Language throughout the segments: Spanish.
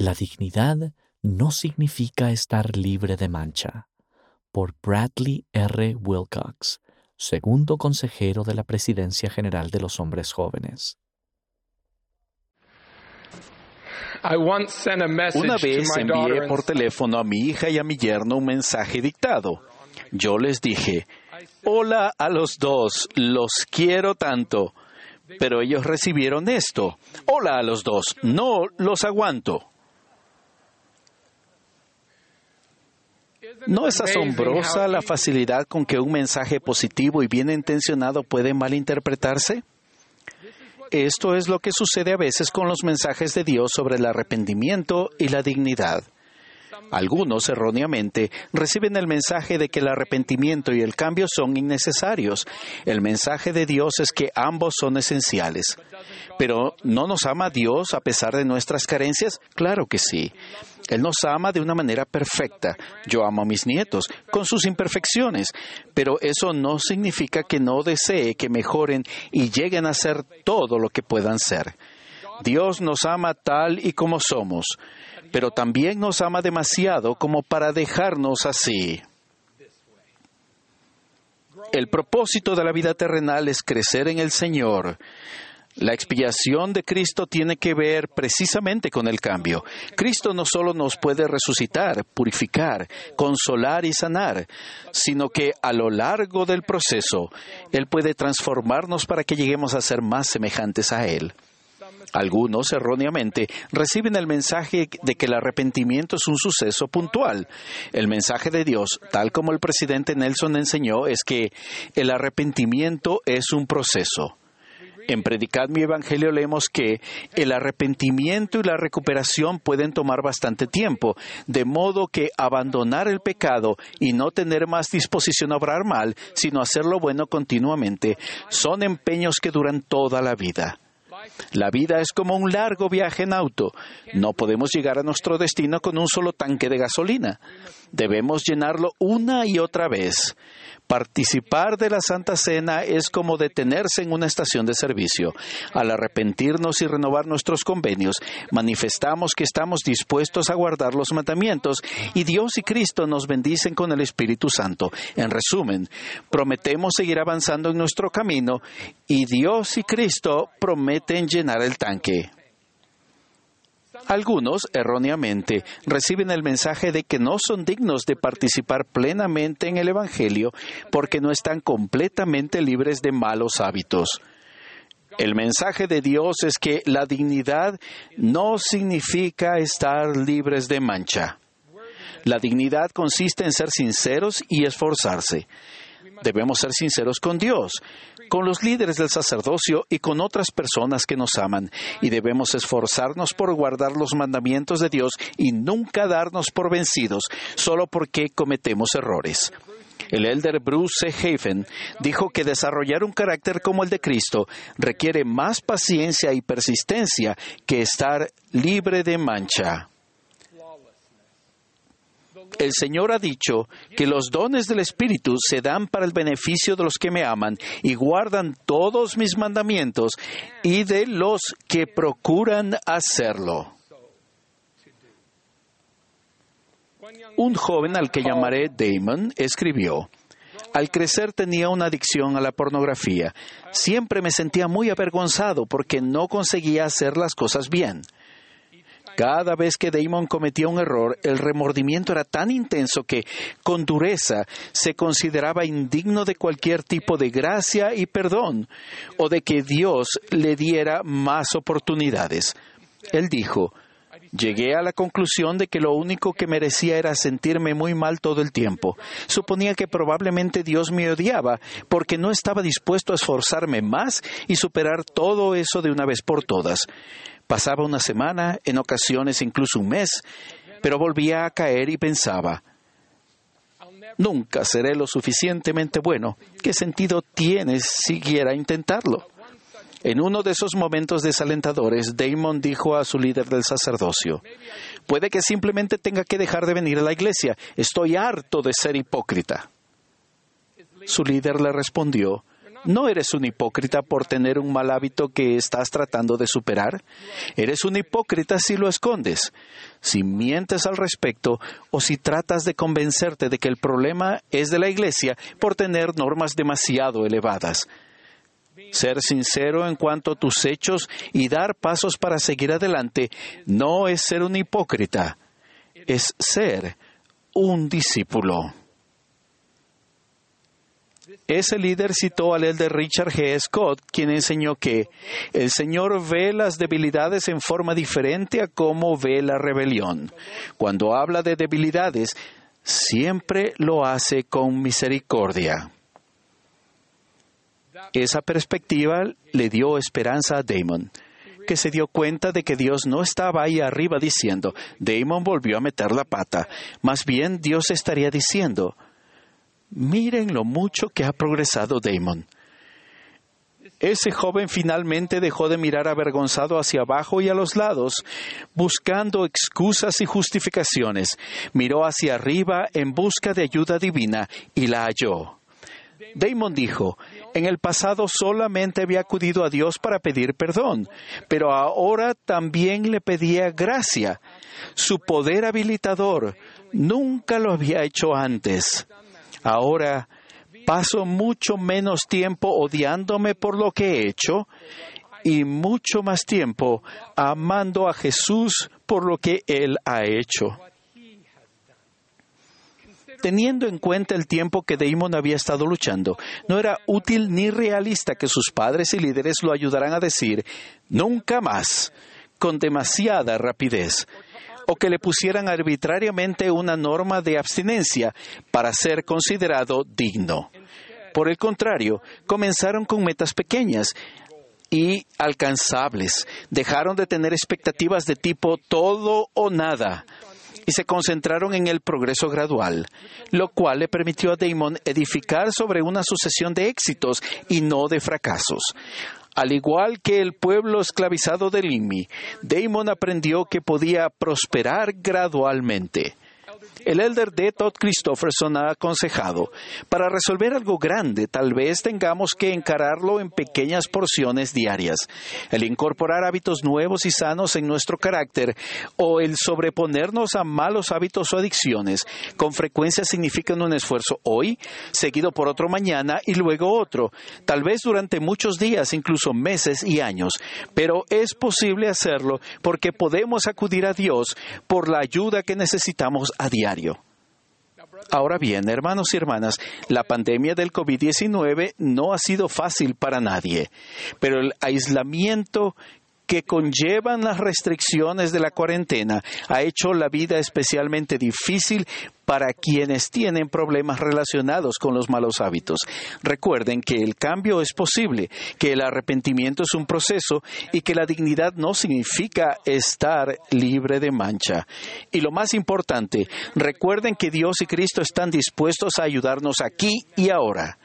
La dignidad no significa estar libre de mancha. Por Bradley R. Wilcox, segundo consejero de la Presidencia General de los Hombres Jóvenes. Una vez envié por teléfono a mi hija y a mi yerno un mensaje dictado. Yo les dije, hola a los dos, los quiero tanto. Pero ellos recibieron esto, hola a los dos, no los aguanto. ¿No es asombrosa la facilidad con que un mensaje positivo y bien intencionado puede malinterpretarse? Esto es lo que sucede a veces con los mensajes de Dios sobre el arrepentimiento y la dignidad. Algunos, erróneamente, reciben el mensaje de que el arrepentimiento y el cambio son innecesarios. El mensaje de Dios es que ambos son esenciales. Pero, ¿no nos ama Dios a pesar de nuestras carencias? Claro que sí. Él nos ama de una manera perfecta. Yo amo a mis nietos, con sus imperfecciones, pero eso no significa que no desee que mejoren y lleguen a ser todo lo que puedan ser. Dios nos ama tal y como somos, pero también nos ama demasiado como para dejarnos así. El propósito de la vida terrenal es crecer en el Señor. La expiación de Cristo tiene que ver precisamente con el cambio. Cristo no solo nos puede resucitar, purificar, consolar y sanar, sino que a lo largo del proceso, Él puede transformarnos para que lleguemos a ser más semejantes a Él. Algunos, erróneamente, reciben el mensaje de que el arrepentimiento es un suceso puntual. El mensaje de Dios, tal como el presidente Nelson enseñó, es que el arrepentimiento es un proceso. En Predicad mi Evangelio leemos que el arrepentimiento y la recuperación pueden tomar bastante tiempo, de modo que abandonar el pecado y no tener más disposición a obrar mal, sino hacer lo bueno continuamente, son empeños que duran toda la vida. La vida es como un largo viaje en auto. No podemos llegar a nuestro destino con un solo tanque de gasolina. Debemos llenarlo una y otra vez. Participar de la Santa Cena es como detenerse en una estación de servicio. Al arrepentirnos y renovar nuestros convenios, manifestamos que estamos dispuestos a guardar los mandamientos y Dios y Cristo nos bendicen con el Espíritu Santo. En resumen, prometemos seguir avanzando en nuestro camino y Dios y Cristo prometen llenar el tanque. Algunos, erróneamente, reciben el mensaje de que no son dignos de participar plenamente en el Evangelio porque no están completamente libres de malos hábitos. El mensaje de Dios es que la dignidad no significa estar libres de mancha. La dignidad consiste en ser sinceros y esforzarse. Debemos ser sinceros con Dios, con los líderes del sacerdocio y con otras personas que nos aman, y debemos esforzarnos por guardar los mandamientos de Dios y nunca darnos por vencidos solo porque cometemos errores. El elder Bruce C. Dijo que desarrollar un carácter como el de Cristo requiere más paciencia y persistencia que estar libre de mancha. El Señor ha dicho que los dones del Espíritu se dan para el beneficio de los que me aman y guardan todos mis mandamientos y de los que procuran hacerlo. Un joven al que llamaré Damon escribió, al crecer tenía una adicción a la pornografía. Siempre me sentía muy avergonzado porque no conseguía hacer las cosas bien. Cada vez que Damon cometía un error, el remordimiento era tan intenso que, con dureza, se consideraba indigno de cualquier tipo de gracia y perdón, o de que Dios le diera más oportunidades. Él dijo, Llegué a la conclusión de que lo único que merecía era sentirme muy mal todo el tiempo. Suponía que probablemente Dios me odiaba porque no estaba dispuesto a esforzarme más y superar todo eso de una vez por todas. Pasaba una semana, en ocasiones incluso un mes, pero volvía a caer y pensaba, nunca seré lo suficientemente bueno. ¿Qué sentido tiene siquiera intentarlo? En uno de esos momentos desalentadores, Damon dijo a su líder del sacerdocio, puede que simplemente tenga que dejar de venir a la iglesia. Estoy harto de ser hipócrita. Su líder le respondió, ¿No eres un hipócrita por tener un mal hábito que estás tratando de superar? Eres un hipócrita si lo escondes, si mientes al respecto o si tratas de convencerte de que el problema es de la Iglesia por tener normas demasiado elevadas. Ser sincero en cuanto a tus hechos y dar pasos para seguir adelante no es ser un hipócrita, es ser un discípulo. Ese líder citó al elder Richard G. Scott, quien enseñó que el Señor ve las debilidades en forma diferente a cómo ve la rebelión. Cuando habla de debilidades, siempre lo hace con misericordia. Esa perspectiva le dio esperanza a Damon, que se dio cuenta de que Dios no estaba ahí arriba diciendo, Damon volvió a meter la pata. Más bien Dios estaría diciendo, miren lo mucho que ha progresado Damon. Ese joven finalmente dejó de mirar avergonzado hacia abajo y a los lados, buscando excusas y justificaciones. Miró hacia arriba en busca de ayuda divina y la halló. Damon dijo, en el pasado solamente había acudido a Dios para pedir perdón, pero ahora también le pedía gracia. Su poder habilitador nunca lo había hecho antes. Ahora paso mucho menos tiempo odiándome por lo que he hecho y mucho más tiempo amando a Jesús por lo que Él ha hecho. Teniendo en cuenta el tiempo que Damon había estado luchando, no era útil ni realista que sus padres y líderes lo ayudaran a decir nunca más, con demasiada rapidez, o que le pusieran arbitrariamente una norma de abstinencia para ser considerado digno. Por el contrario, comenzaron con metas pequeñas y alcanzables. Dejaron de tener expectativas de tipo todo o nada y se concentraron en el progreso gradual, lo cual le permitió a Damon edificar sobre una sucesión de éxitos y no de fracasos. Al igual que el pueblo esclavizado de Limi, Damon aprendió que podía prosperar gradualmente. El elder D. Todd Christopherson ha aconsejado, para resolver algo grande tal vez tengamos que encararlo en pequeñas porciones diarias. El incorporar hábitos nuevos y sanos en nuestro carácter o el sobreponernos a malos hábitos o adicciones con frecuencia significan un esfuerzo hoy, seguido por otro mañana y luego otro, tal vez durante muchos días, incluso meses y años. Pero es posible hacerlo porque podemos acudir a Dios por la ayuda que necesitamos a diario. Ahora bien, hermanos y hermanas, la pandemia del COVID-19 no ha sido fácil para nadie, pero el aislamiento que conllevan las restricciones de la cuarentena ha hecho la vida especialmente difícil para quienes tienen problemas relacionados con los malos hábitos. Recuerden que el cambio es posible, que el arrepentimiento es un proceso y que la dignidad no significa estar libre de mancha. Y lo más importante, recuerden que Dios y Cristo están dispuestos a ayudarnos aquí y ahora.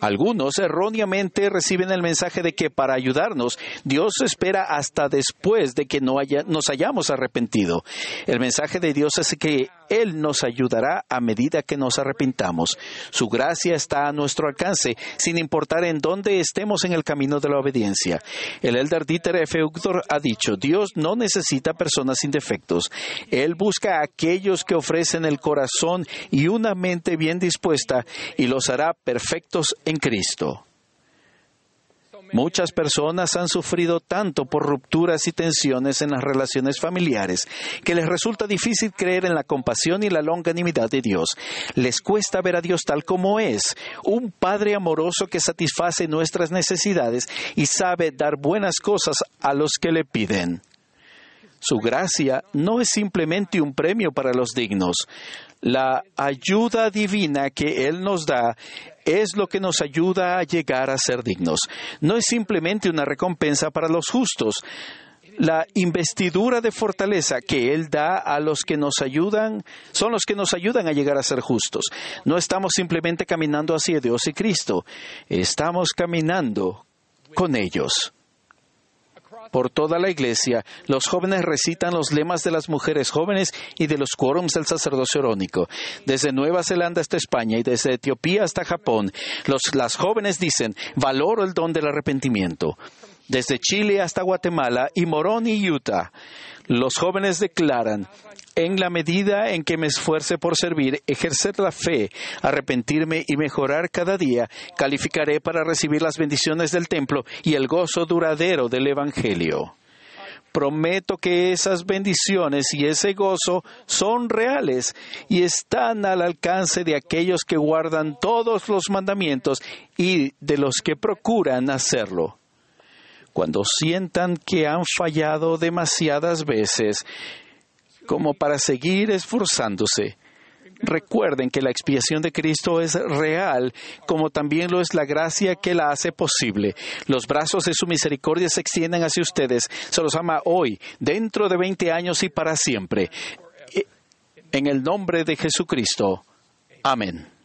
Algunos erróneamente reciben el mensaje de que para ayudarnos Dios espera hasta después de que no haya, nos hayamos arrepentido. El mensaje de Dios es que Él nos ayudará a medida que nos arrepintamos. Su gracia está a nuestro alcance, sin importar en dónde estemos en el camino de la obediencia. El elder Dieter F. Uchtdorf ha dicho, Dios no necesita personas sin defectos. Él busca a aquellos que ofrecen el corazón y una mente bien dispuesta y los hará perfectos en Cristo. Muchas personas han sufrido tanto por rupturas y tensiones en las relaciones familiares que les resulta difícil creer en la compasión y la longanimidad de Dios. Les cuesta ver a Dios tal como es, un Padre amoroso que satisface nuestras necesidades y sabe dar buenas cosas a los que le piden. Su gracia no es simplemente un premio para los dignos. La ayuda divina que Él nos da es lo que nos ayuda a llegar a ser dignos. No es simplemente una recompensa para los justos. La investidura de fortaleza que Él da a los que nos ayudan son los que nos ayudan a llegar a ser justos. No estamos simplemente caminando hacia Dios y Cristo, estamos caminando con ellos. Por toda la iglesia, los jóvenes recitan los lemas de las mujeres jóvenes y de los quórums del sacerdocio orónico. Desde Nueva Zelanda hasta España y desde Etiopía hasta Japón, las jóvenes dicen, valoro el don del arrepentimiento. Desde Chile hasta Guatemala y Morón y Utah, los jóvenes declaran, en la medida en que me esfuerce por servir, ejercer la fe, arrepentirme y mejorar cada día, calificaré para recibir las bendiciones del templo y el gozo duradero del Evangelio. Prometo que esas bendiciones y ese gozo son reales y están al alcance de aquellos que guardan todos los mandamientos y de los que procuran hacerlo. Cuando sientan que han fallado demasiadas veces, como para seguir esforzándose. Recuerden que la expiación de Cristo es real, como también lo es la gracia que la hace posible. Los brazos de su misericordia se extienden hacia ustedes. Se los ama hoy, dentro de 20 años y para siempre. En el nombre de Jesucristo. Amén.